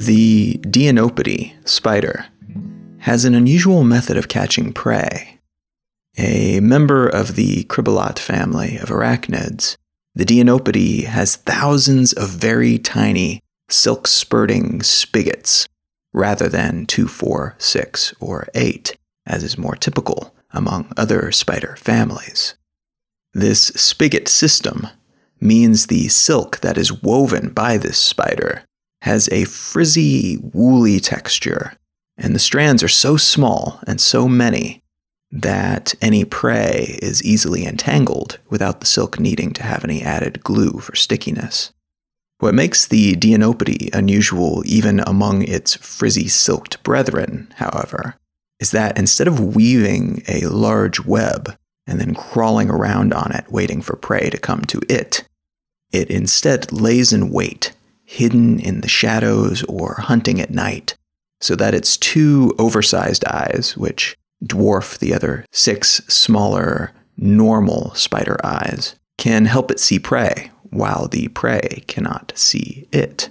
The Deinopidae spider has an unusual method of catching prey. A member of the cribellate family of arachnids, the Deinopidae has thousands of very tiny, silk spurting spigots rather than two, four, six, or eight, as is more typical among other spider families. This spigot system means the silk that is woven by this spider has a frizzy, woolly texture, and the strands are so small and so many that any prey is easily entangled without the silk needing to have any added glue for stickiness. What makes the Deinopidae unusual even among its frizzy silked brethren, however, is that instead of weaving a large web and then crawling around on it waiting for prey to come to it, it instead lays in wait hidden in the shadows or hunting at night, so that its two oversized eyes, which dwarf the other six smaller, normal spider eyes, can help it see prey, while the prey cannot see it.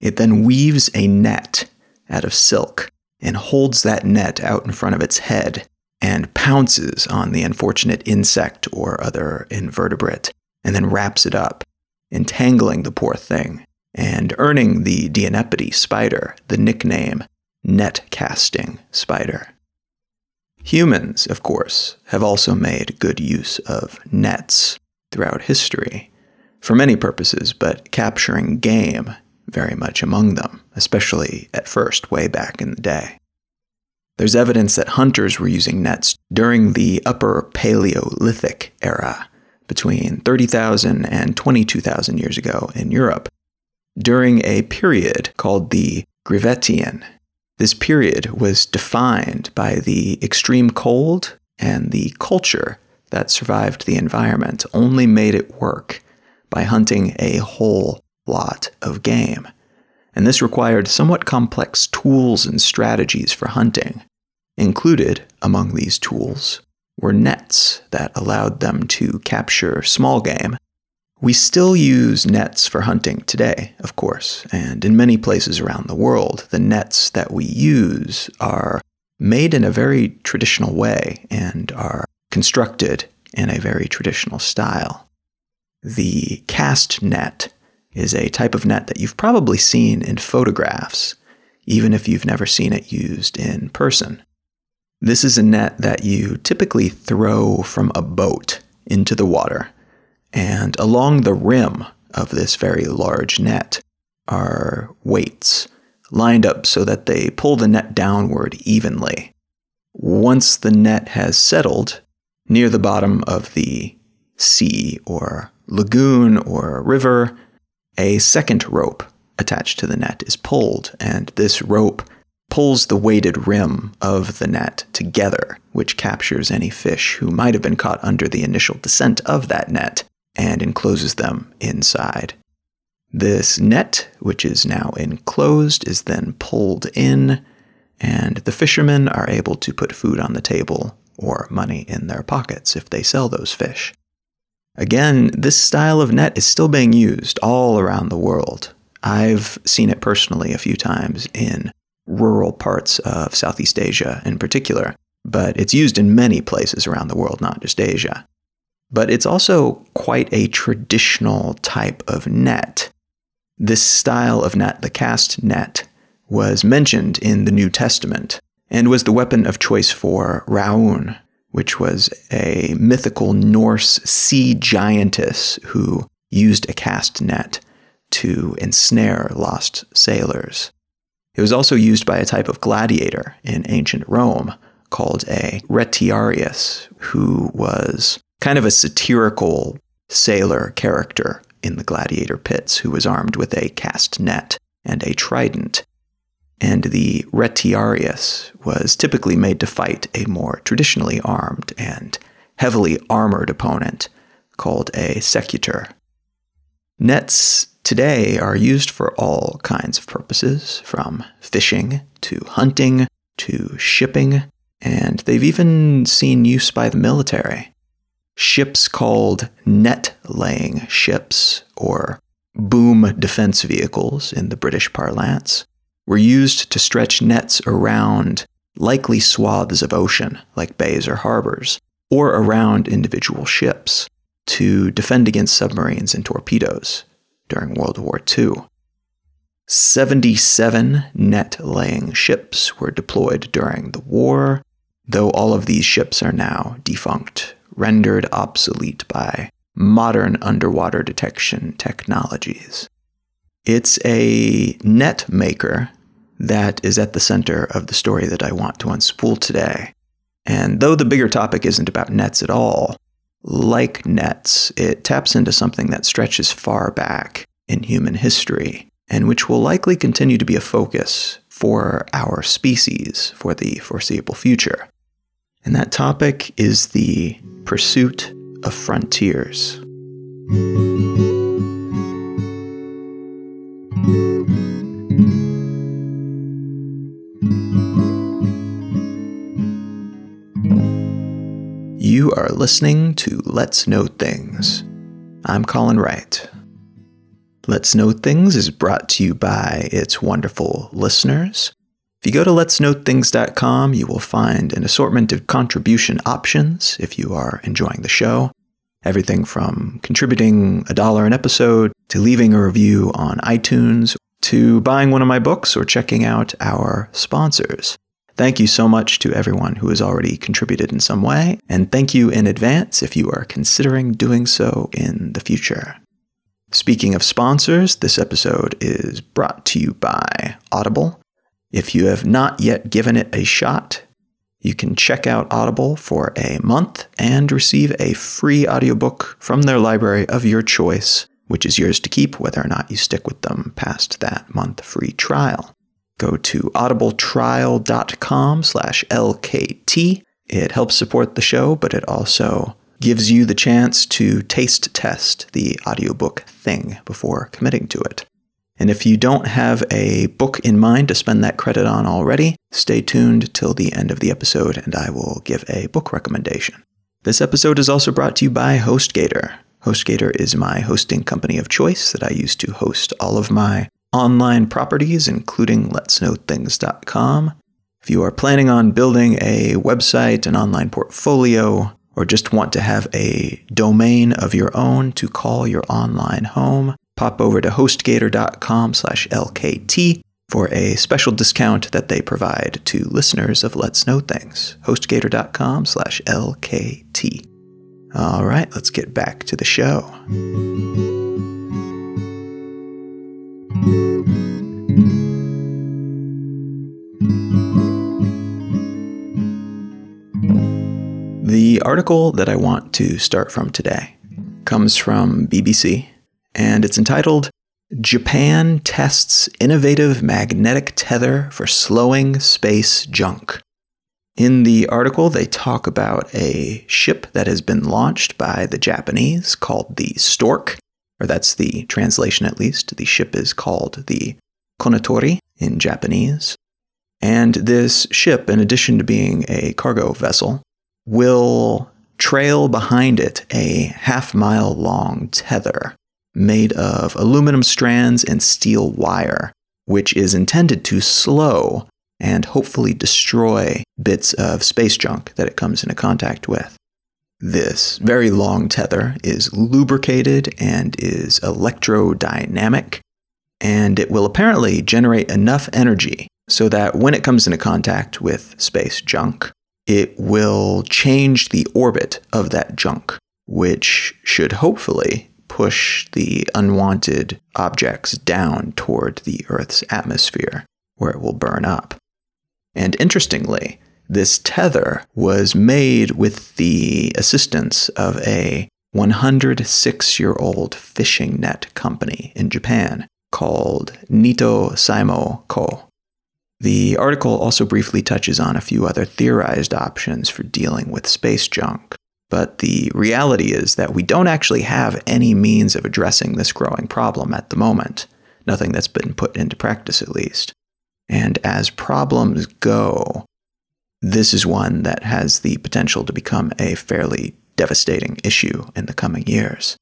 It then weaves a net out of silk and holds that net out in front of its head and pounces on the unfortunate insect or other invertebrate, and then wraps it up, entangling the poor thing and earning the Deinopidae spider the nickname net casting spider. Humans, of course, have also made good use of nets throughout history for many purposes, but capturing game very much among them, especially at first, way back in the day. There's evidence that hunters were using nets during the Upper Paleolithic era, between 30,000 and 22,000 years ago in Europe, during a period called the Gravettian. This period was defined by the extreme cold and the culture that survived the environment only made it work by hunting a whole lot of game. And this required somewhat complex tools and strategies for hunting. Included among these tools were nets that allowed them to capture small game we still use nets for hunting today, of course, and in many places around the world, the nets that we use are made in a very traditional way and are constructed in a very traditional style. The cast net is a type of net that you've probably seen in photographs, even if you've never seen it used in person. This is a net that you typically throw from a boat into the water and along the rim of this very large net are weights lined up so that they pull the net downward evenly. Once the net has settled near the bottom of the sea or lagoon or river, a second rope attached to the net is pulled, and this rope pulls the weighted rim of the net together, which captures any fish who might have been caught under the initial descent of that net and encloses them inside. This net, which is now enclosed, is then pulled in, and the fishermen are able to put food on the table or money in their pockets if they sell those fish. Again, this style of net is still being used all around the world. I've seen it personally a few times in rural parts of Southeast Asia in particular, but it's used in many places around the world, not just Asia but it's also quite a traditional type of net. This style of net, the cast net, was mentioned in the New Testament and was the weapon of choice for Rán, which was a mythical Norse sea giantess who used a cast net to ensnare lost sailors. It was also used by a type of gladiator in ancient Rome called a retiarius, who was kind of a satirical sailor character in the gladiator pits who was armed with a cast net and a trident. And the retiarius was typically made to fight a more traditionally armed and heavily armored opponent called a secutor. Nets today are used for all kinds of purposes, from fishing to hunting to shipping, and they've even seen use by the military. Ships called net laying ships, or boom defense vehicles in the British parlance, were used to stretch nets around likely swaths of ocean, like bays or harbors, or around individual ships to defend against submarines and torpedoes during World War II. 77 net laying ships were deployed during the war, though all of these ships are now defunct, rendered obsolete by modern underwater detection technologies. It's a net maker that is at the center of the story that I want to unspool today. And though the bigger topic isn't about nets at all, like nets, it taps into something that stretches far back in human history and which will likely continue to be a focus for our species for the foreseeable future. And that topic is the pursuit of frontiers. Listening to Let's Know Things. I'm Colin Wright. Let's Know Things is brought to you by its wonderful listeners. If you go to letsknowthings.com, you will find an assortment of contribution options if you are enjoying the show. Everything from contributing a dollar an episode to leaving a review on iTunes to buying one of my books or checking out our sponsors. Thank you so much to everyone who has already contributed in some way, and thank you in advance if you are considering doing so in the future. Speaking of sponsors, this episode is brought to you by Audible. If you have not yet given it a shot, you can check out Audible for a month and receive a free audiobook from their library of your choice, which is yours to keep whether or not you stick with them past that month free trial go to audibletrial.com slash lkt. It helps support the show, but it also gives you the chance to taste test the audiobook thing before committing to it. And if you don't have a book in mind to spend that credit on already, stay tuned till the end of the episode and I will give a book recommendation. This episode is also brought to you by HostGator. HostGator is my hosting company of choice that I use to host all of my online properties, including letsknowthings.com. If you are planning on building a website, an online portfolio, or just want to have a domain of your own to call your online home, pop over to hostgator.com slash LKT for a special discount that they provide to listeners of Let's Know Things. hostgator.com slash LKT. All right, let's get back to the show. The article that I want to start from today comes from BBC, and it's entitled Japan Tests Innovative Magnetic Tether for Slowing Space Junk. In the article, they talk about a ship that has been launched by the Japanese called the Stork, or that's the translation at least. The ship is called the Kounotori in Japanese. And this ship, in addition to being a cargo vessel, will trail behind it a half mile long tether made of aluminum strands and steel wire, which is intended to slow and hopefully destroy bits of space junk that it comes into contact with. This very long tether is lubricated and is electrodynamic, and it will apparently generate enough energy so that when it comes into contact with space junk, it will change the orbit of that junk, which should hopefully push the unwanted objects down toward the Earth's atmosphere, where it will burn up. And interestingly, this tether was made with the assistance of a 106 year old fishing net company in Japan called Nitto Seimo Co. The article also briefly touches on a few other theorized options for dealing with space junk. But the reality is that we don't actually have any means of addressing this growing problem at the moment. Nothing that's been put into practice, at least. And as problems go, this is one that has the potential to become a fairly devastating issue in the coming years.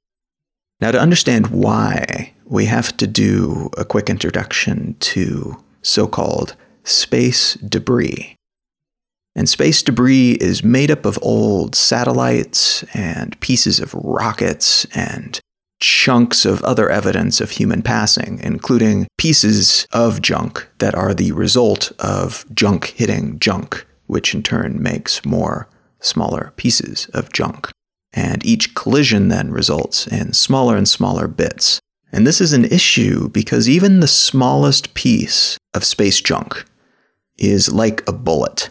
Now, to understand why, we have to do a quick introduction to so called space debris. And space debris is made up of old satellites and pieces of rockets and chunks of other evidence of human passing, including pieces of junk that are the result of junk hitting junk, which in turn makes more smaller pieces of junk. And each collision then results in smaller and smaller bits. And this is an issue because even the smallest piece of space junk is like a bullet.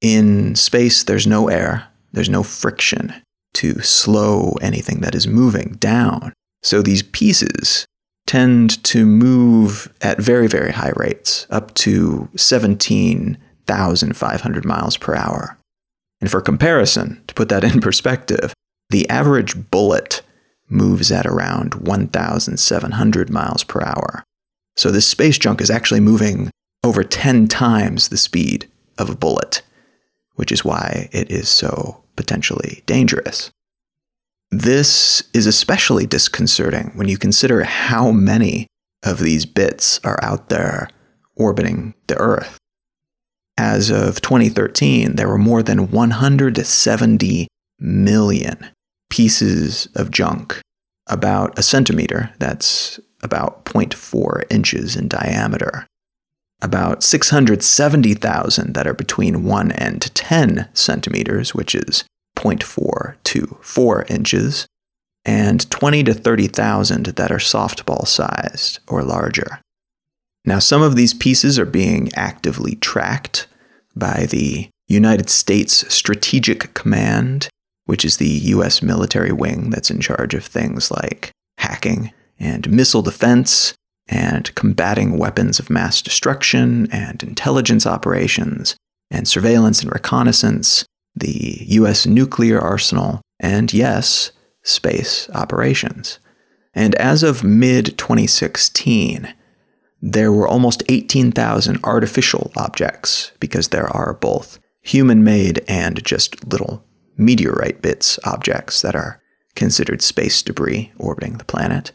In space, there's no air, there's no friction to slow anything that is moving down. So these pieces tend to move at very, very high rates, up to 17,500 miles per hour. And for comparison, to put that in perspective, the average bullet moves at around 1,700 miles per hour. So this space junk is actually moving over 10 times the speed of a bullet which is why it is so potentially dangerous. This is especially disconcerting when you consider how many of these bits are out there orbiting the Earth. As of 2013, there were more than 170 million pieces of junk, about a centimeter, that's about 0.4 inches in diameter, about 670,000 that are between 1 and 10 centimeters, which is 0.4 to 4 inches, and 20 to 30,000 that are softball sized or larger. Now, some of these pieces are being actively tracked by the United States Strategic Command, which is the U.S. military wing that's in charge of things like hacking and missile defense and combating weapons of mass destruction and intelligence operations and surveillance and reconnaissance, the U.S. nuclear arsenal, and yes, space operations. And as of mid 2016, there were almost 18,000 artificial objects because there are both human made and just little meteorite bits objects that are considered space debris orbiting the planet.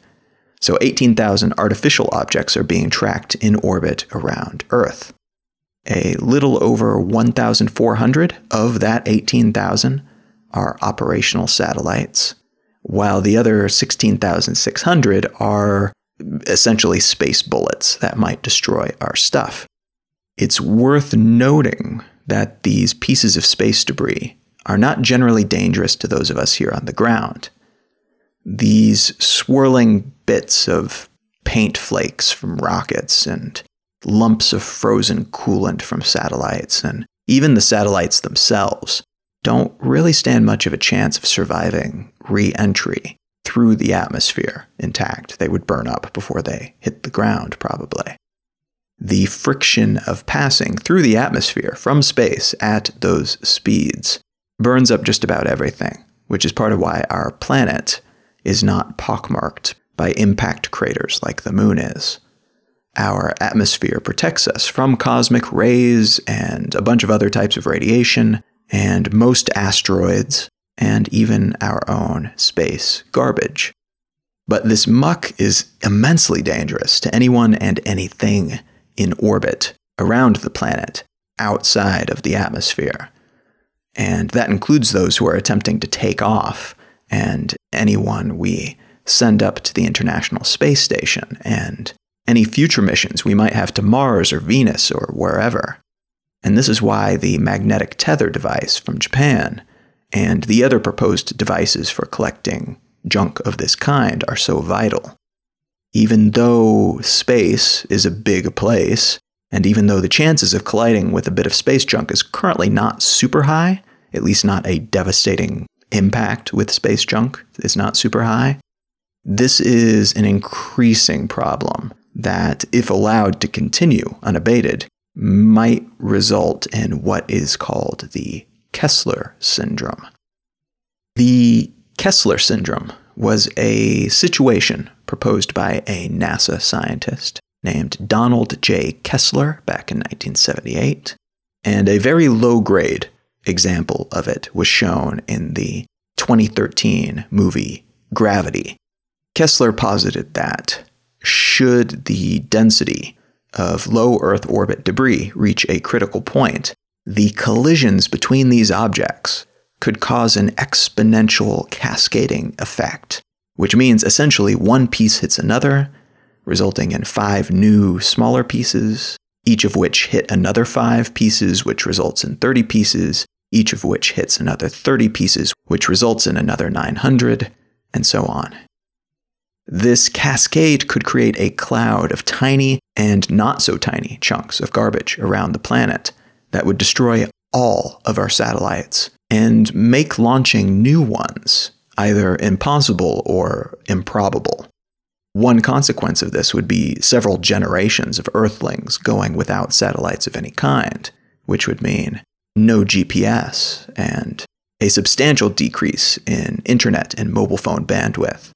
So 18,000 artificial objects are being tracked in orbit around Earth. A little over 1,400 of that 18,000 are operational satellites, while the other 16,600 are essentially space bullets that might destroy our stuff. It's worth noting that these pieces of space debris are not generally dangerous to those of us here on the ground these swirling bits of paint flakes from rockets and lumps of frozen coolant from satellites and even the satellites themselves don't really stand much of a chance of surviving re entry through the atmosphere intact. They would burn up before they hit the ground, probably. The friction of passing through the atmosphere from space at those speeds burns up just about everything, which is part of why our planet is not pockmarked by impact craters like the moon is. Our atmosphere protects us from cosmic rays and a bunch of other types of radiation, and most asteroids, and even our own space garbage. But this muck is immensely dangerous to anyone and anything in orbit around the planet, outside of the atmosphere. And that includes those who are attempting to take off and anyone we send up to the International Space Station and any future missions we might have to Mars or Venus or wherever. And this is why the magnetic tether device from Japan and the other proposed devices for collecting junk of this kind are so vital. Even though space is a big place, and even though the chances of colliding with a bit of space junk is currently not super high, at least not a devastating impact with space junk is not super high. This is an increasing problem that, if allowed to continue unabated, might result in what is called the Kessler syndrome. The Kessler syndrome was a situation proposed by a NASA scientist named Donald J. Kessler back in 1978, and a very low grade example of it was shown in the 2013 movie Gravity. Kessler posited that should the density of low Earth orbit debris reach a critical point, the collisions between these objects could cause an exponential cascading effect, which means essentially one piece hits another, resulting in five new smaller pieces, each of which hit another five pieces, which results in 30 pieces, each of which hits another 30 pieces, which results in another 900, and so on. This cascade could create a cloud of tiny and not so tiny chunks of garbage around the planet that would destroy all of our satellites and make launching new ones either impossible or improbable. One consequence of this would be several generations of Earthlings going without satellites of any kind, which would mean no GPS and a substantial decrease in internet and mobile phone bandwidth.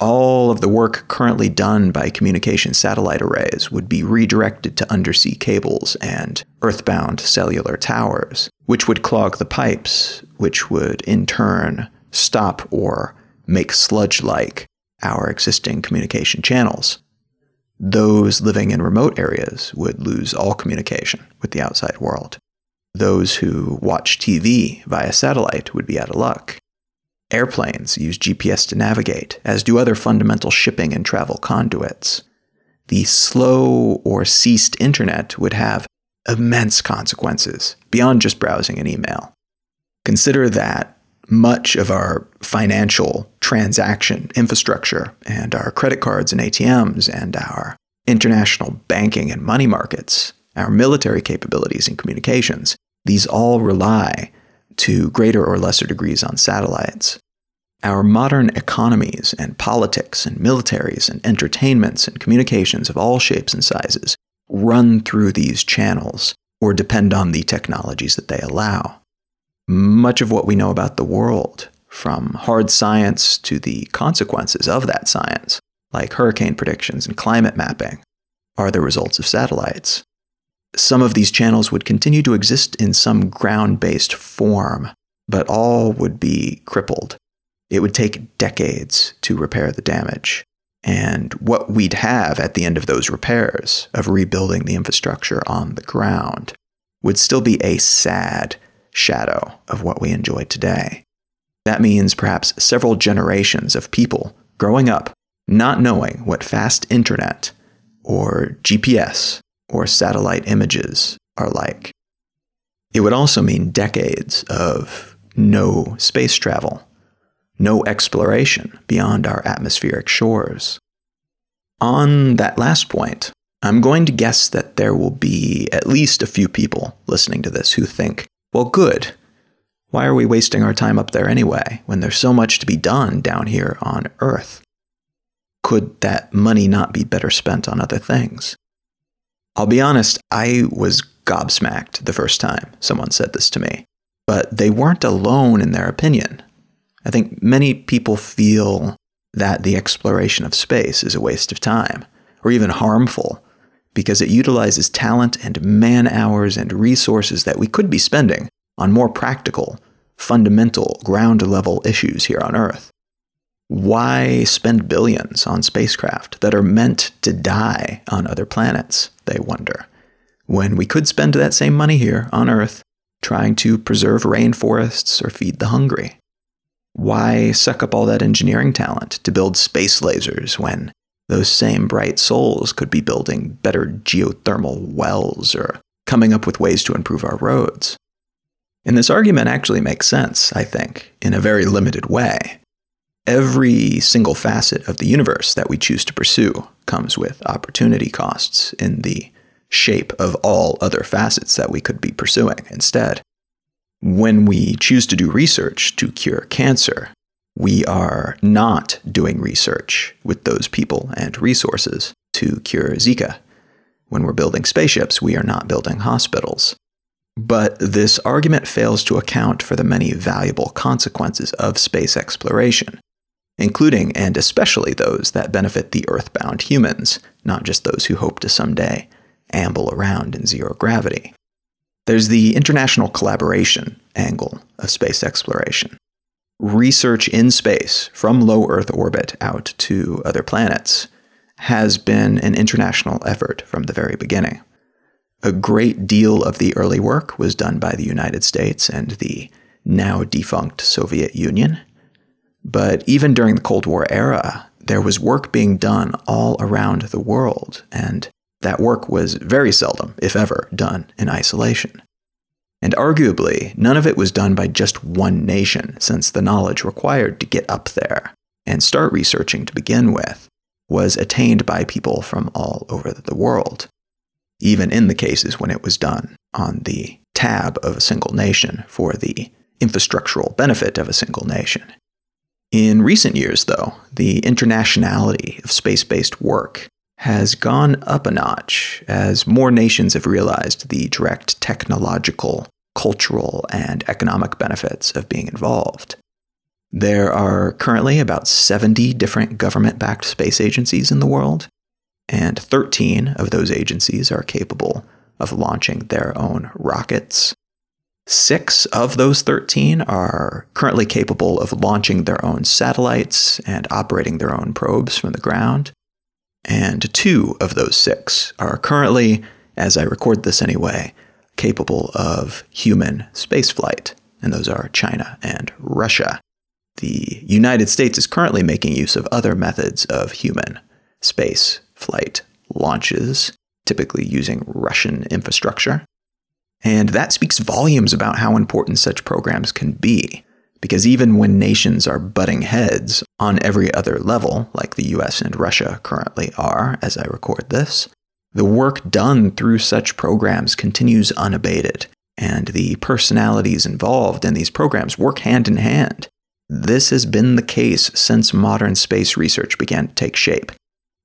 All of the work currently done by communication satellite arrays would be redirected to undersea cables and earthbound cellular towers, which would clog the pipes, which would in turn stop or make sludge like our existing communication channels. Those living in remote areas would lose all communication with the outside world. Those who watch TV via satellite would be out of luck. Airplanes use GPS to navigate, as do other fundamental shipping and travel conduits. The slow or ceased internet would have immense consequences beyond just browsing an email. Consider that much of our financial transaction infrastructure and our credit cards and ATMs and our international banking and money markets, our military capabilities and communications, these all rely to greater or lesser degrees on satellites. Our modern economies and politics and militaries and entertainments and communications of all shapes and sizes run through these channels or depend on the technologies that they allow. Much of what we know about the world, from hard science to the consequences of that science, like hurricane predictions and climate mapping, are the results of satellites some of these channels would continue to exist in some ground based form, but all would be crippled. It would take decades to repair the damage. And what we'd have at the end of those repairs, of rebuilding the infrastructure on the ground, would still be a sad shadow of what we enjoy today. That means perhaps several generations of people growing up not knowing what fast internet or GPS or satellite images are like. It would also mean decades of no space travel, no exploration beyond our atmospheric shores. On that last point, I'm going to guess that there will be at least a few people listening to this who think, well, good. Why are we wasting our time up there anyway when there's so much to be done down here on Earth? Could that money not be better spent on other things? I'll be honest, I was gobsmacked the first time someone said this to me, but they weren't alone in their opinion. I think many people feel that the exploration of space is a waste of time, or even harmful, because it utilizes talent and man hours and resources that we could be spending on more practical, fundamental, ground level issues here on Earth. Why spend billions on spacecraft that are meant to die on other planets, they wonder, when we could spend that same money here on Earth trying to preserve rainforests or feed the hungry? Why suck up all that engineering talent to build space lasers when those same bright souls could be building better geothermal wells or coming up with ways to improve our roads? And this argument actually makes sense, I think, in a very limited way. Every single facet of the universe that we choose to pursue comes with opportunity costs in the shape of all other facets that we could be pursuing instead. When we choose to do research to cure cancer, we are not doing research with those people and resources to cure Zika. When we're building spaceships, we are not building hospitals. But this argument fails to account for the many valuable consequences of space exploration, including and especially those that benefit the earthbound humans, not just those who hope to someday amble around in zero gravity. There's the international collaboration angle of space exploration. Research in space from low Earth orbit out to other planets has been an international effort from the very beginning. A great deal of the early work was done by the United States and the now defunct Soviet Union. But even during the Cold War era, there was work being done all around the world, and that work was very seldom, if ever, done in isolation. And arguably, none of it was done by just one nation, since the knowledge required to get up there and start researching to begin with was attained by people from all over the world, even in the cases when it was done on the tab of a single nation for the infrastructural benefit of a single nation. In recent years, though, the internationality of space based work has gone up a notch as more nations have realized the direct technological, cultural, and economic benefits of being involved. There are currently about 70 different government backed space agencies in the world, and 13 of those agencies are capable of launching their own rockets. Six of those 13 are currently capable of launching their own satellites and operating their own probes from the ground. And two of those six are currently, as I record this anyway, capable of human spaceflight, and those are China and Russia. The United States is currently making use of other methods of human space flight launches, typically using Russian infrastructure. And that speaks volumes about how important such programs can be. Because even when nations are butting heads on every other level, like the US and Russia currently are as I record this, the work done through such programs continues unabated, and the personalities involved in these programs work hand in hand this has been the case since modern space research began to take shape,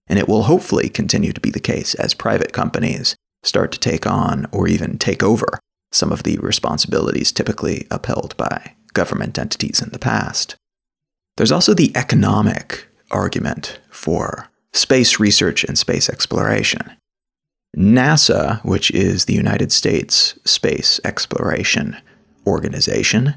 and it will hopefully continue to be the case as private companies start to take on or even take over some of the responsibilities typically upheld by government entities in the past. There's also the economic argument for space research and space exploration. NASA, which is the United States Space Exploration Organization,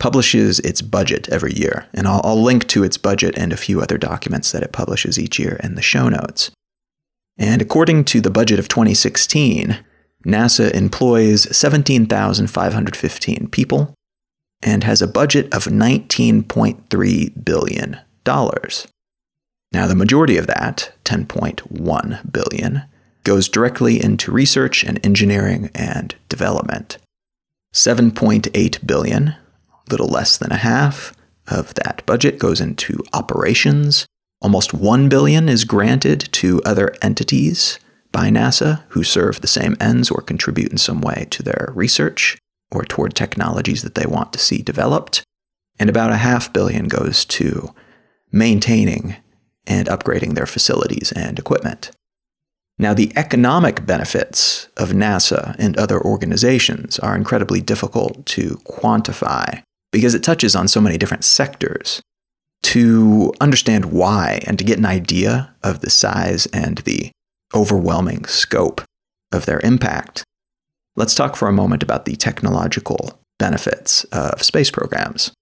publishes its budget every year, and I'll, I'll, link to its budget and a few other documents that it publishes each year in the show notes. And according to the budget of 2016, NASA employs 17,515 people and has a budget of $19.3 billion. Now, the majority of that, 10.1 billion, goes directly into research and engineering and development. 7.8 billion little less than a half of that budget goes into operations. Almost 1 billion is granted to other entities by NASA who serve the same ends or contribute in some way to their research or toward technologies that they want to see developed. And about a half billion goes to maintaining and upgrading their facilities and equipment. Now, the economic benefits of NASA and other organizations are incredibly difficult to quantify because it touches on so many different sectors. To understand why and to get an idea of the size and the overwhelming scope of their impact, let's talk for a moment about the technological benefits of space programs.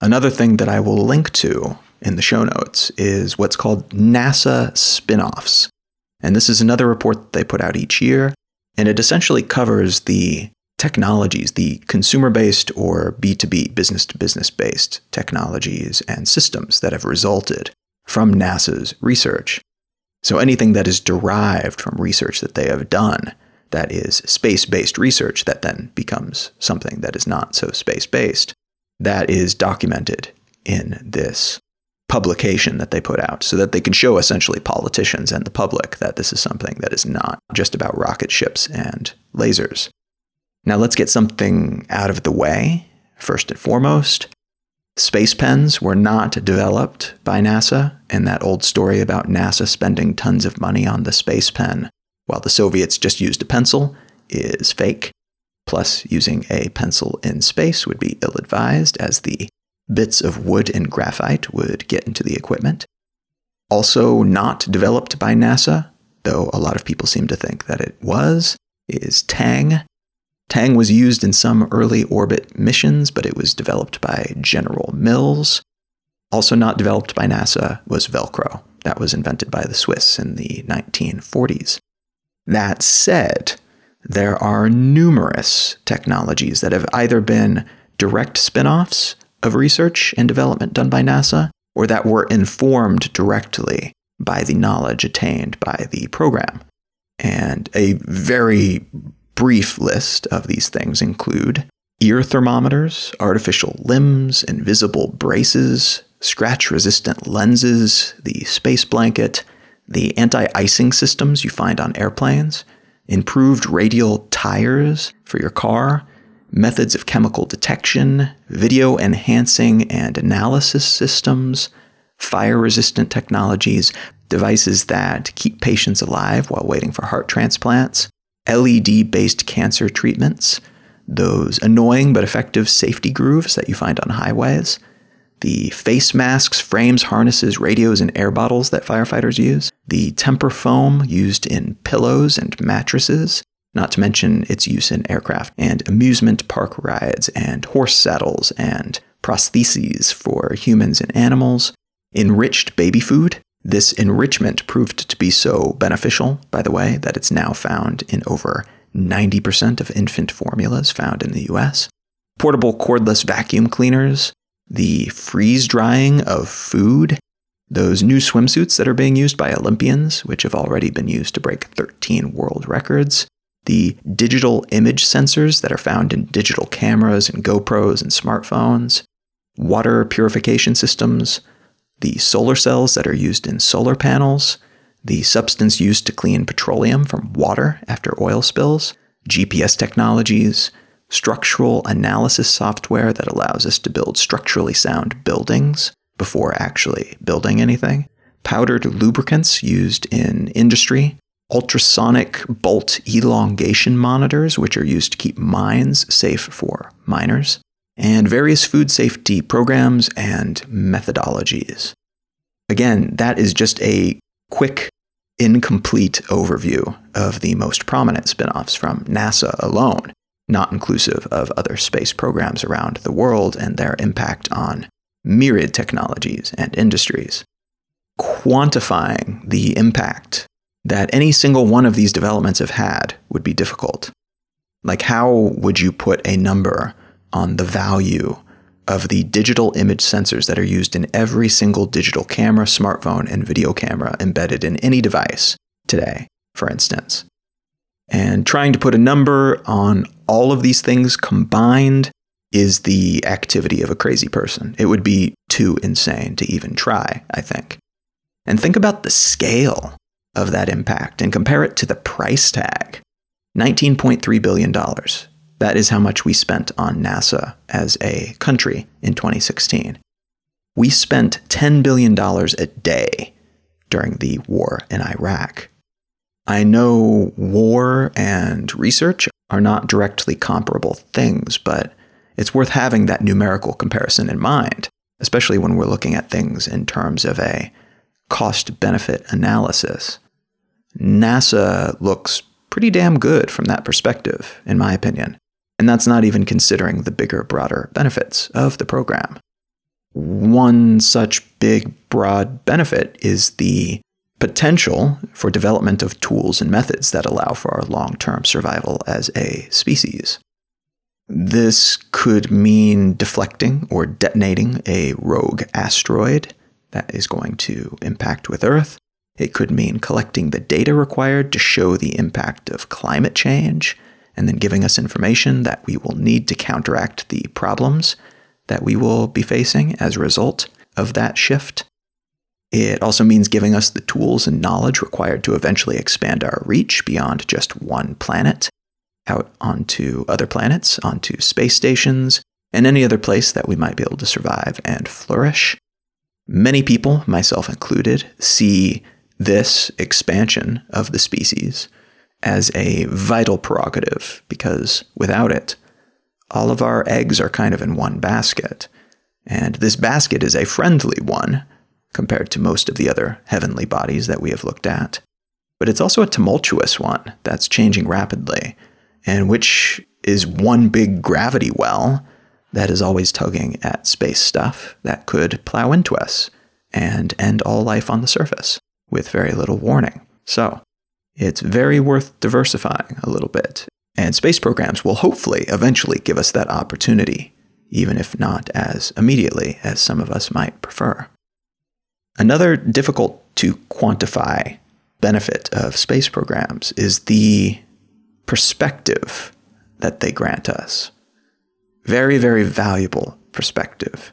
Another thing that I will link to in the show notes is what's called NASA spin offs. And this is another report that they put out each year, and it essentially covers the technologies, the consumer based or B2B, business to business based technologies and systems that have resulted from NASA's research. So anything that is derived from research that they have done, that is space based research that then becomes something that is not so space based, that is documented in this publication that they put out so that they can show essentially politicians and the public that this is something that is not just about rocket ships and lasers. Now let's get something out of the way. First and foremost, space pens were not developed by NASA, and that old story about NASA spending tons of money on the space pen while the Soviets just used a pencil is fake. plus using a pencil in space would be ill advised, as the bits of wood and graphite would get into the equipment. Also, not developed by NASA, though a lot of people seem to think that it was, is Tang. Tang was used in some early orbit missions, but it was developed by General Mills. Also, not developed by NASA was Velcro. That was invented by the Swiss in the 1940s. That said, there are numerous technologies that have either been direct spin offs of research and development done by NASA or that were informed directly by the knowledge attained by the program. And a very brief list of these things include ear thermometers, artificial limbs, invisible braces, scratch resistant lenses, the space blanket, the anti icing systems you find on airplanes, improved radial tires for your car, methods of chemical detection, video enhancing and analysis systems, fire resistant technologies, devices that keep patients alive while waiting for heart transplants, LED based cancer treatments, those annoying but effective safety grooves that you find on highways, the face masks, frames, harnesses, radios, and air bottles that firefighters use, the temper foam used in pillows and mattresses, not to mention its use in aircraft, and amusement park rides, and horse saddles, and prostheses for humans and animals, enriched baby food. This enrichment proved to be so beneficial, by the way, that it's now found in over 90% of infant formulas found in the US. Portable cordless vacuum cleaners, the freeze drying of food, those new swimsuits that are being used by Olympians, which have already been used to break 13 world records, the digital image sensors that are found in digital cameras and GoPros and smartphones, water purification systems, the solar cells that are used in solar panels, the substance used to clean petroleum from water after oil spills, GPS technologies, structural analysis software that allows us to build structurally sound buildings before actually building anything, powdered lubricants used in industry, ultrasonic bolt elongation monitors, which are used to keep mines safe for miners, and various food safety programs and methodologies. Again, that is just a quick, incomplete overview of the most prominent spin offs from NASA alone not inclusive of other space programs around the world and their impact on myriad technologies and industries. Quantifying the impact that any single one of these developments have had would be difficult. Like, how would you put a number on the value of the digital image sensors that are used in every single digital camera, smartphone, and video camera embedded in any device today, for instance? And trying to put a number on all of these things combined is the activity of a crazy person. It would be too insane to even try, I think. And think about the scale of that impact and compare it to the price tag $19.3 billion. That is how much we spent on NASA as a country in 2016. We spent $10 billion a day during the war in Iraq. I know war and research are not directly comparable things, but it's worth having that numerical comparison in mind, especially when we're looking at things in terms of a cost benefit analysis. NASA looks pretty damn good from that perspective, in my opinion. And that's not even considering the bigger, broader benefits of the program. One such big, broad benefit is the potential for development of tools and methods that allow for our long term survival as a species. This could mean deflecting or detonating a rogue asteroid that is going to impact with Earth. It could mean collecting the data required to show the impact of climate change and then giving us information that we will need to counteract the problems that we will be facing as a result of that shift. It also means giving us the tools and knowledge required to eventually expand our reach beyond just one planet, out onto other planets, onto space stations, and any other place that we might be able to survive and flourish. Many people, myself included, see this expansion of the species as a vital prerogative because without it, all of our eggs are kind of in one basket. And this basket is a friendly one compared to most of the other heavenly bodies that we have looked at. But it's also a tumultuous one that's changing rapidly, and which is one big gravity well that is always tugging at space stuff that could plow into us and end all life on the surface with very little warning. So, it's very worth diversifying a little bit. And space programs will hopefully eventually give us that opportunity, even if not as immediately as some of us might prefer. Another difficult to quantify benefit of space programs is the perspective that they grant us. Very, very valuable perspective.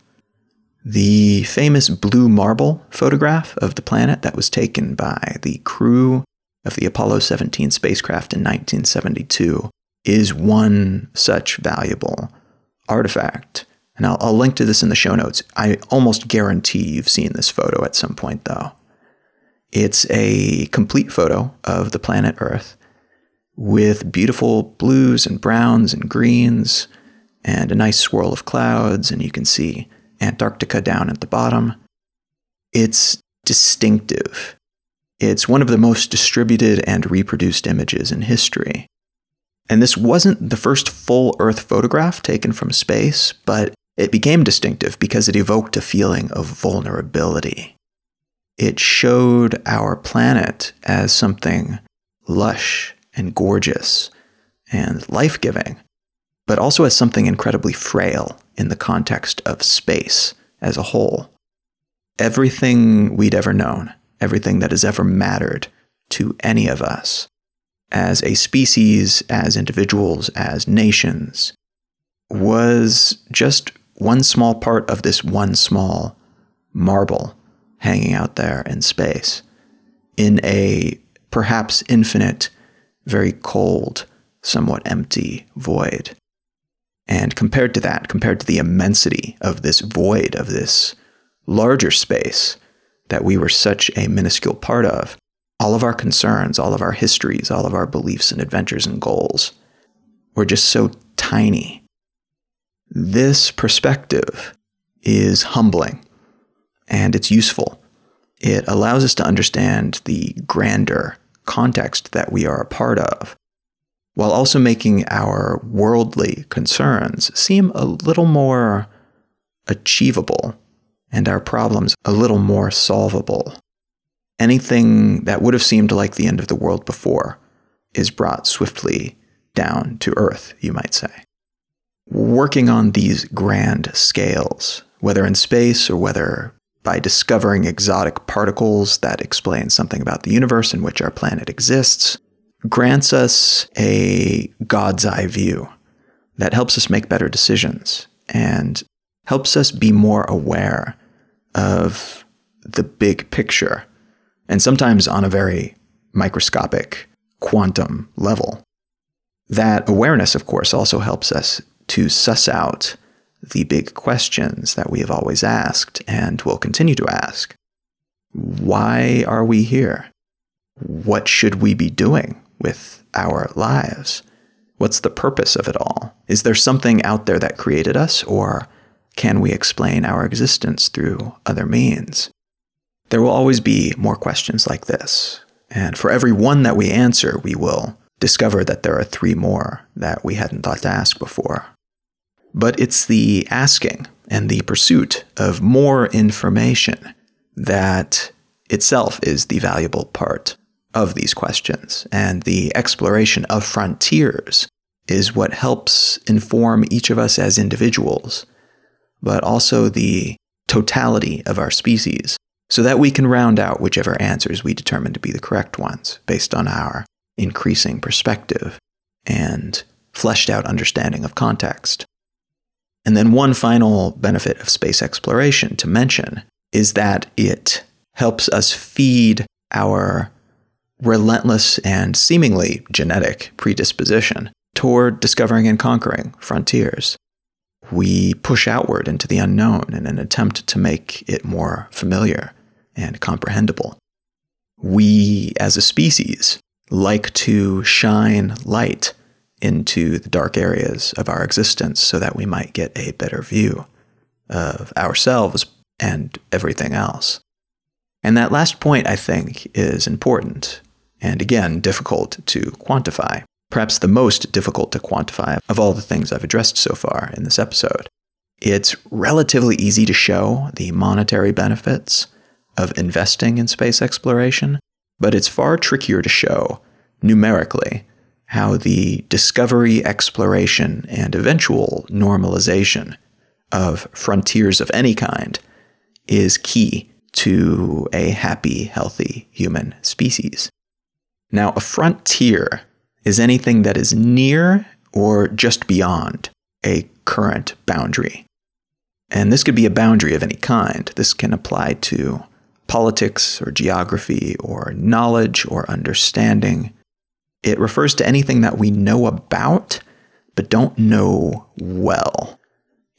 The famous blue marble photograph of the planet that was taken by the crew of the Apollo 17 spacecraft in 1972 is one such valuable artifact. And I'll, I'll, link to this in the show notes. I almost guarantee you've seen this photo at some point, though. It's a complete photo of the planet Earth with beautiful blues and browns and greens and a nice swirl of clouds, and you can see Antarctica down at the bottom. It's distinctive. It's one of the most distributed and reproduced images in history. And this wasn't the first full Earth photograph taken from space, but it became distinctive because it evoked a feeling of vulnerability. It showed our planet as something lush and gorgeous and life giving, but also as something incredibly frail in the context of space as a whole. Everything we'd ever known, everything that has ever mattered to any of us, as a species, as individuals, as nations, was just one small part of this one small marble hanging out there in space in a perhaps infinite, very cold, somewhat empty void. And compared to that, compared to the immensity of this void, of this larger space that we were such a minuscule part of, all of our concerns, all of our histories, all of our beliefs and adventures and goals were just so tiny. This perspective is humbling and it's useful. It allows us to understand the grander context that we are a part of while also making our worldly concerns seem a little more achievable and our problems a little more solvable. Anything that would have seemed like the end of the world before is brought swiftly down to earth, you might say. Working on these grand scales, whether in space or whether by discovering exotic particles that explain something about the universe in which our planet exists, grants us a God's eye view that helps us make better decisions and helps us be more aware of the big picture, and sometimes on a very microscopic quantum level. That awareness, of course, also helps us to suss out the big questions that we have always asked and will continue to ask. Why are we here? What should we be doing? with our lives? What's the purpose of it all? Is there something out there that created us, or can we explain our existence through other means? There will always be more questions like this, and for every one that we answer, we will discover that there are three more that we hadn't thought to ask before. But it's the asking and the pursuit of more information that itself is the valuable part of these questions, and the exploration of frontiers is what helps inform each of us as individuals, but also the totality of our species, so that we can round out whichever answers we determine to be the correct ones based on our increasing perspective and fleshed out understanding of context. And then, one final benefit of space exploration to mention is that it helps us feed our relentless and seemingly genetic predisposition toward discovering and conquering frontiers. We push outward into the unknown in an attempt to make it more familiar and comprehensible. We, as a species, like to shine light into the dark areas of our existence so that we might get a better view of ourselves and everything else. And that last point, I think, is important and again, difficult to quantify. Perhaps the most difficult to quantify of all the things I've addressed so far in this episode. It's relatively easy to show the monetary benefits of investing in space exploration, but it's far trickier to show numerically how the discovery, exploration, and eventual normalization of frontiers of any kind is key to a happy, healthy human species. Now, a frontier is anything that is near or just beyond a current boundary. And this could be a boundary of any kind. This can apply to politics or geography or knowledge or understanding. It refers to anything that we know about but don't know well.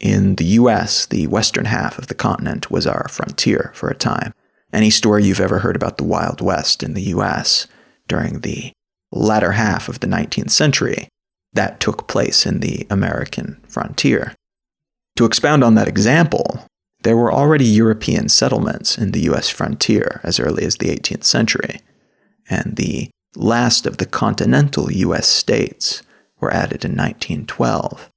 In the US, the western half of the continent was our frontier for a time. Any story you've ever heard about the Wild West in the US during the latter half of the 19th century, that took place in the American frontier. To expound on that example, there were already European settlements in the US frontier as early as the 18th century, and the last of the continental US states were added in 1912.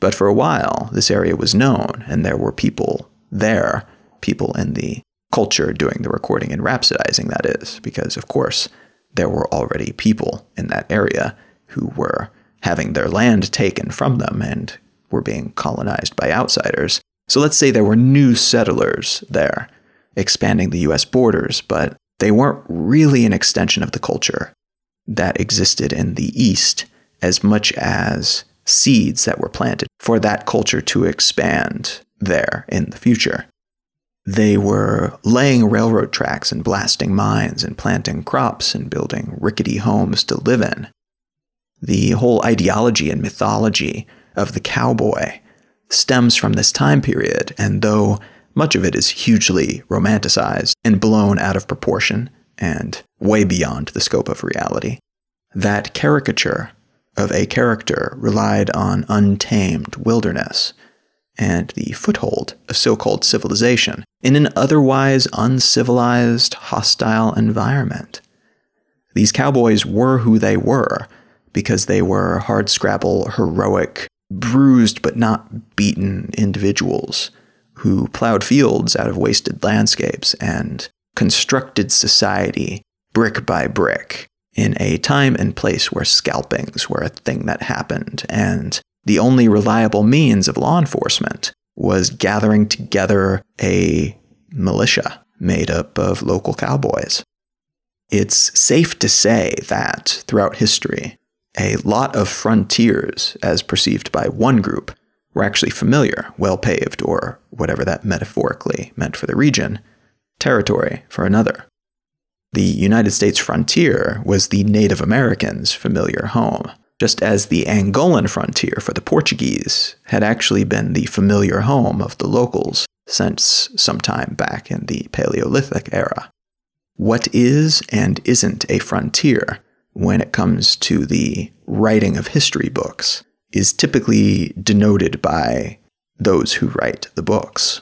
But for a while, this area was known, and there were people there, people in the culture doing the recording and rhapsodizing, that is, because, of course, there were already people in that area who were having their land taken from them and were being colonized by outsiders. So let's say there were new settlers there, expanding the US borders, but they weren't really an extension of the culture that existed in the East as much as seeds that were planted for that culture to expand there in the future. They were laying railroad tracks and blasting mines and planting crops and building rickety homes to live in. The whole ideology and mythology of the cowboy stems from this time period, and though much of it is hugely romanticized and blown out of proportion and way beyond the scope of reality, that caricature of a character relied on untamed wilderness and the foothold of so called civilization in an otherwise uncivilized, hostile environment. These cowboys were who they were because they were hardscrabble, heroic, bruised but not beaten individuals who plowed fields out of wasted landscapes and constructed society brick by brick in a time and place where scalpings were a thing that happened and the only reliable means of law enforcement was gathering together a militia made up of local cowboys. It's safe to say that throughout history, a lot of frontiers, as perceived by one group, were actually familiar, well paved, or whatever that metaphorically meant for the region, territory for another. The United States frontier was the Native Americans' familiar home just as the Angolan frontier for the Portuguese had actually been the familiar home of the locals since some time back in the Paleolithic era. What is and isn't a frontier when it comes to the writing of history books is typically denoted by those who write the books.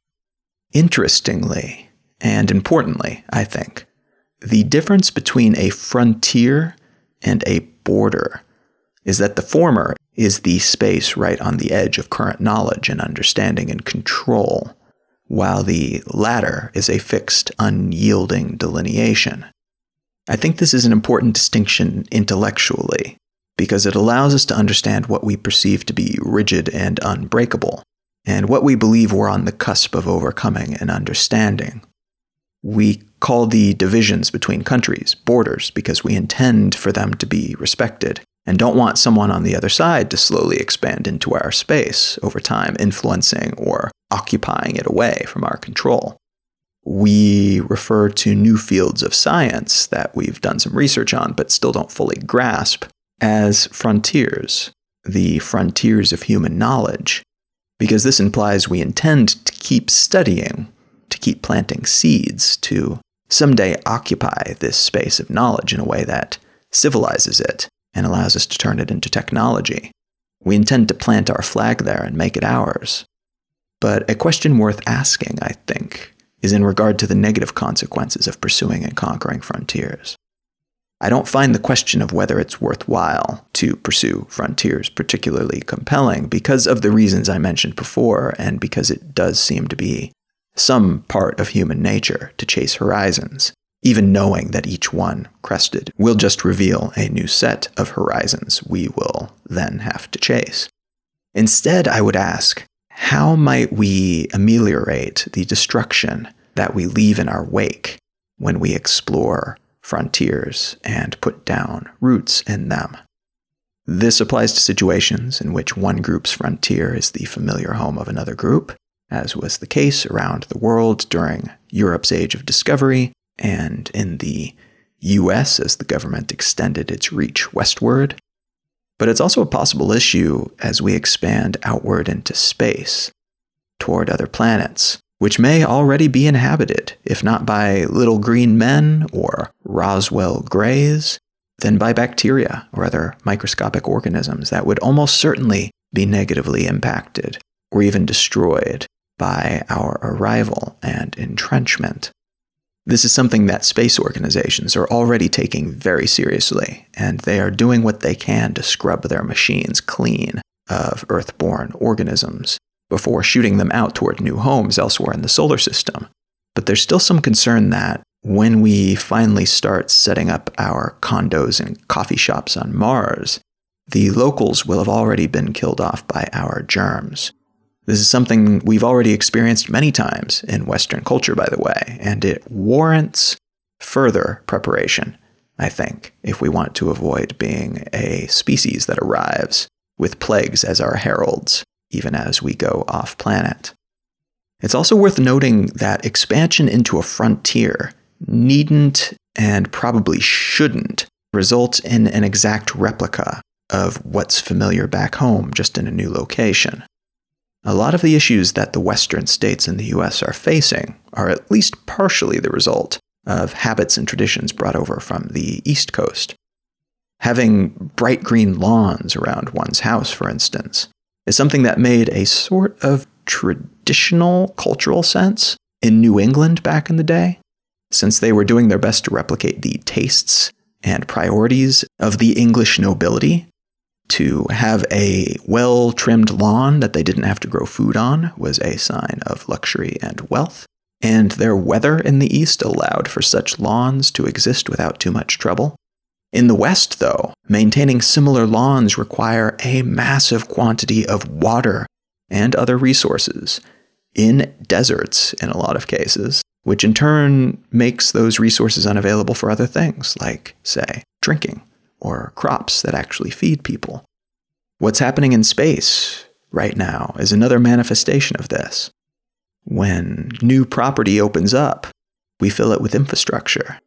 Interestingly, and importantly, I think, the difference between a frontier and a border is that the former is the space right on the edge of current knowledge and understanding and control, while the latter is a fixed, unyielding delineation. I think this is an important distinction intellectually, because it allows us to understand what we perceive to be rigid and unbreakable, and what we believe we're on the cusp of overcoming and understanding. We call the divisions between countries borders because we intend for them to be respected and don't want someone on the other side to slowly expand into our space over time, influencing or occupying it away from our control. We refer to new fields of science that we've done some research on but still don't fully grasp as frontiers, the frontiers of human knowledge, because this implies we intend to keep studying, to keep planting seeds, to someday occupy this space of knowledge in a way that civilizes it and allows us to turn it into technology. We intend to plant our flag there and make it ours. But a question worth asking, I think, is in regard to the negative consequences of pursuing and conquering frontiers. I don't find the question of whether it's worthwhile to pursue frontiers particularly compelling because of the reasons I mentioned before, and because it does seem to be some part of human nature to chase horizons, even knowing that each one crested will just reveal a new set of horizons we will then have to chase. Instead, I would ask how might we ameliorate the destruction that we leave in our wake when we explore frontiers and put down roots in them? This applies to situations in which one group's frontier is the familiar home of another group, as was the case around the world during Europe's Age of Discovery and in the US as the government extended its reach westward but it's also a possible issue as we expand outward into space, toward other planets, which may already be inhabited, if not by little green men or Roswell Greys, then by bacteria or other microscopic organisms that would almost certainly be negatively impacted or even destroyed by our arrival and entrenchment. This is something that space organizations are already taking very seriously, and they are doing what they can to scrub their machines clean of Earth-born organisms before shooting them out toward new homes elsewhere in the solar system. But there's still some concern that when we finally start setting up our condos and coffee shops on Mars, the locals will have already been killed off by our germs. This is something we've already experienced many times in Western culture, by the way, and it warrants further preparation, I think, if we want to avoid being a species that arrives with plagues as our heralds, even as we go off planet. It's also worth noting that expansion into a frontier needn't and probably shouldn't result in an exact replica of what's familiar back home, just in a new location. A lot of the issues that the Western states in the US are facing are at least partially the result of habits and traditions brought over from the East Coast. Having bright green lawns around one's house, for instance, is something that made a sort of traditional cultural sense in New England back in the day, since they were doing their best to replicate the tastes and priorities of the English nobility to have a well trimmed lawn that they didn't have to grow food on was a sign of luxury and wealth. And their weather in the East allowed for such lawns to exist without too much trouble. In the West, though, maintaining similar lawns require a massive quantity of water and other resources in deserts in a lot of cases, which in turn makes those resources unavailable for other things, like, say, drinking or crops that actually feed people. What's happening in space right now is another manifestation of this. When new property opens up, we fill it with infrastructure.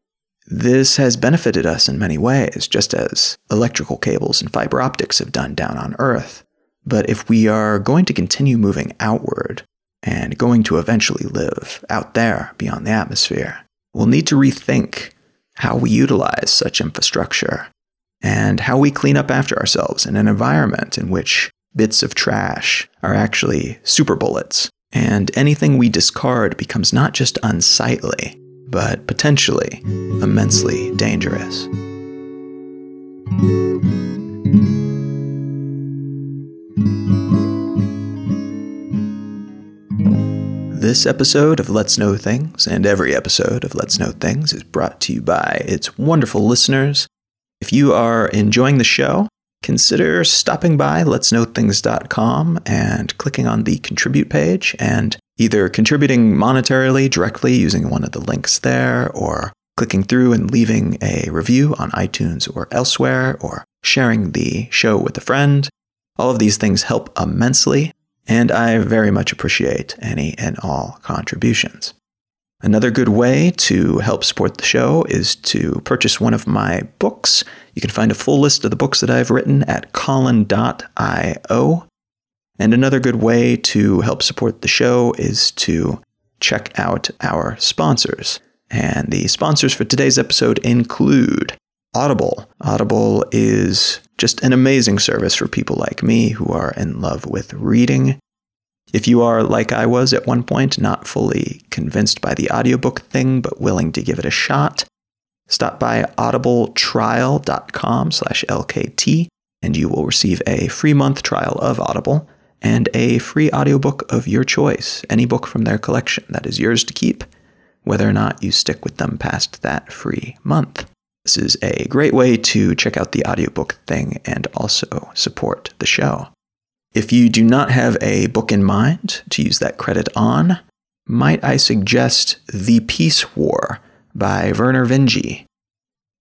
This has benefited us in many ways, just as electrical cables and fiber optics have done down on Earth. But if we are going to continue moving outward and going to eventually live out there beyond the atmosphere, we'll need to rethink how we utilize such infrastructure and how we clean up after ourselves in an environment in which bits of trash are actually super bullets, and anything we discard becomes not just unsightly, but potentially immensely dangerous. This episode of Let's Know Things, and every episode of Let's Know Things, is brought to you by its wonderful listeners if you are enjoying the show, consider stopping by letsknowthings.com and clicking on the contribute page and either contributing monetarily directly using one of the links there or clicking through and leaving a review on iTunes or elsewhere or sharing the show with a friend. All of these things help immensely, and I very much appreciate any and all contributions. Another good way to help support the show is to purchase one of my books. You can find a full list of the books that I've written at colin.io. And another good way to help support the show is to check out our sponsors. And the sponsors for today's episode include Audible. Audible is just an amazing service for people like me who are in love with reading. If you are like I was at one point, not fully convinced by the audiobook thing but willing to give it a shot, stop by audibletrial.com slash lkt and you will receive a free month trial of Audible and a free audiobook of your choice, any book from their collection that is yours to keep, whether or not you stick with them past that free month. This is a great way to check out the audiobook thing and also support the show. If you do not have a book in mind to use that credit on, might I suggest The Peace War by Vernor Vinge?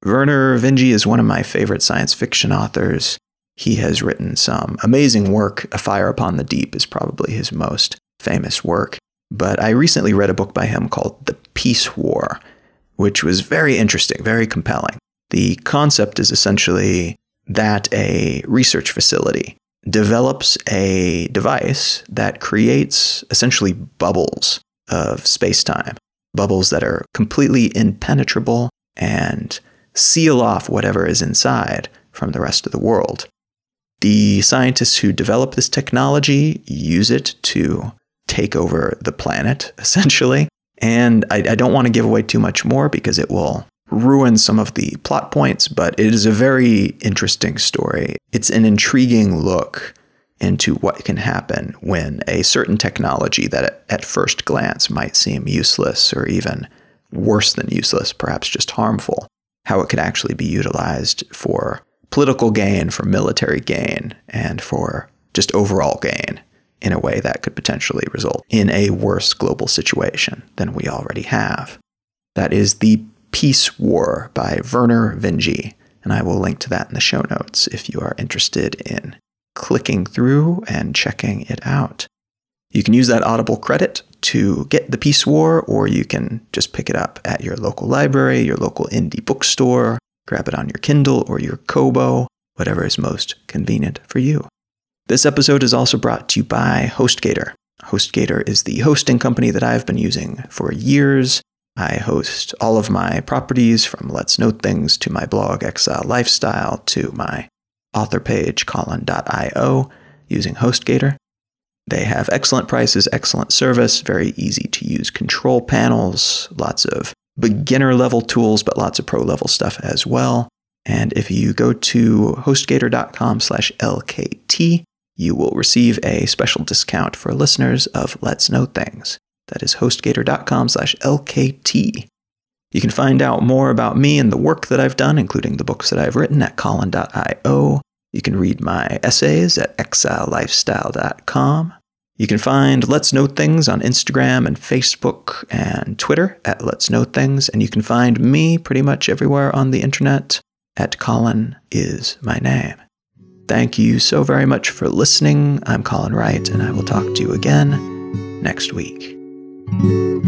Vernor Vinge is one of my favorite science fiction authors. He has written some amazing work. A Fire Upon the Deep is probably his most famous work. But I recently read a book by him called The Peace War, which was very interesting, very compelling. The concept is essentially that a research facility develops a device that creates essentially bubbles of space time, bubbles that are completely impenetrable and seal off whatever is inside from the rest of the world. The scientists who develop this technology use it to take over the planet, essentially, and I, I don't want to give away too much more because it will ruin some of the plot points, but it is a very interesting story. It's an intriguing look into what can happen when a certain technology that at first glance might seem useless or even worse than useless, perhaps just harmful, how it could actually be utilized for political gain, for military gain, and for just overall gain in a way that could potentially result in a worse global situation than we already have. That is The Peace War by Vernor Vinge, and I will link to that in the show notes if you are interested in clicking through and checking it out. You can use that Audible credit to get The Peace War, or you can just pick it up at your local library, your local indie bookstore, grab it on your Kindle or your Kobo, whatever is most convenient for you. This episode is also brought to you by HostGator. HostGator is the hosting company that I've been using for years. I host all of my properties from Let's Know Things to my blog Exile Lifestyle to my author page Colin.io using HostGator. They have excellent prices, excellent service, very easy to use control panels, lots of beginner level tools, but lots of pro level stuff as well. And if you go to hostgator.com slash LKT, you will receive a special discount for listeners of Let's Know Things. That is hostgator.com slash LKT. You can find out more about me and the work that I've done, including the books that I've written at colin.io. You can read my essays at exilelifestyle.com. You can find Let's Know Things on Instagram and Facebook and Twitter at Let's Know Things, and you can find me pretty much everywhere on the internet at Colin is my name. Thank you so very much for listening. I'm Colin Wright, and I will talk to you again next week. Música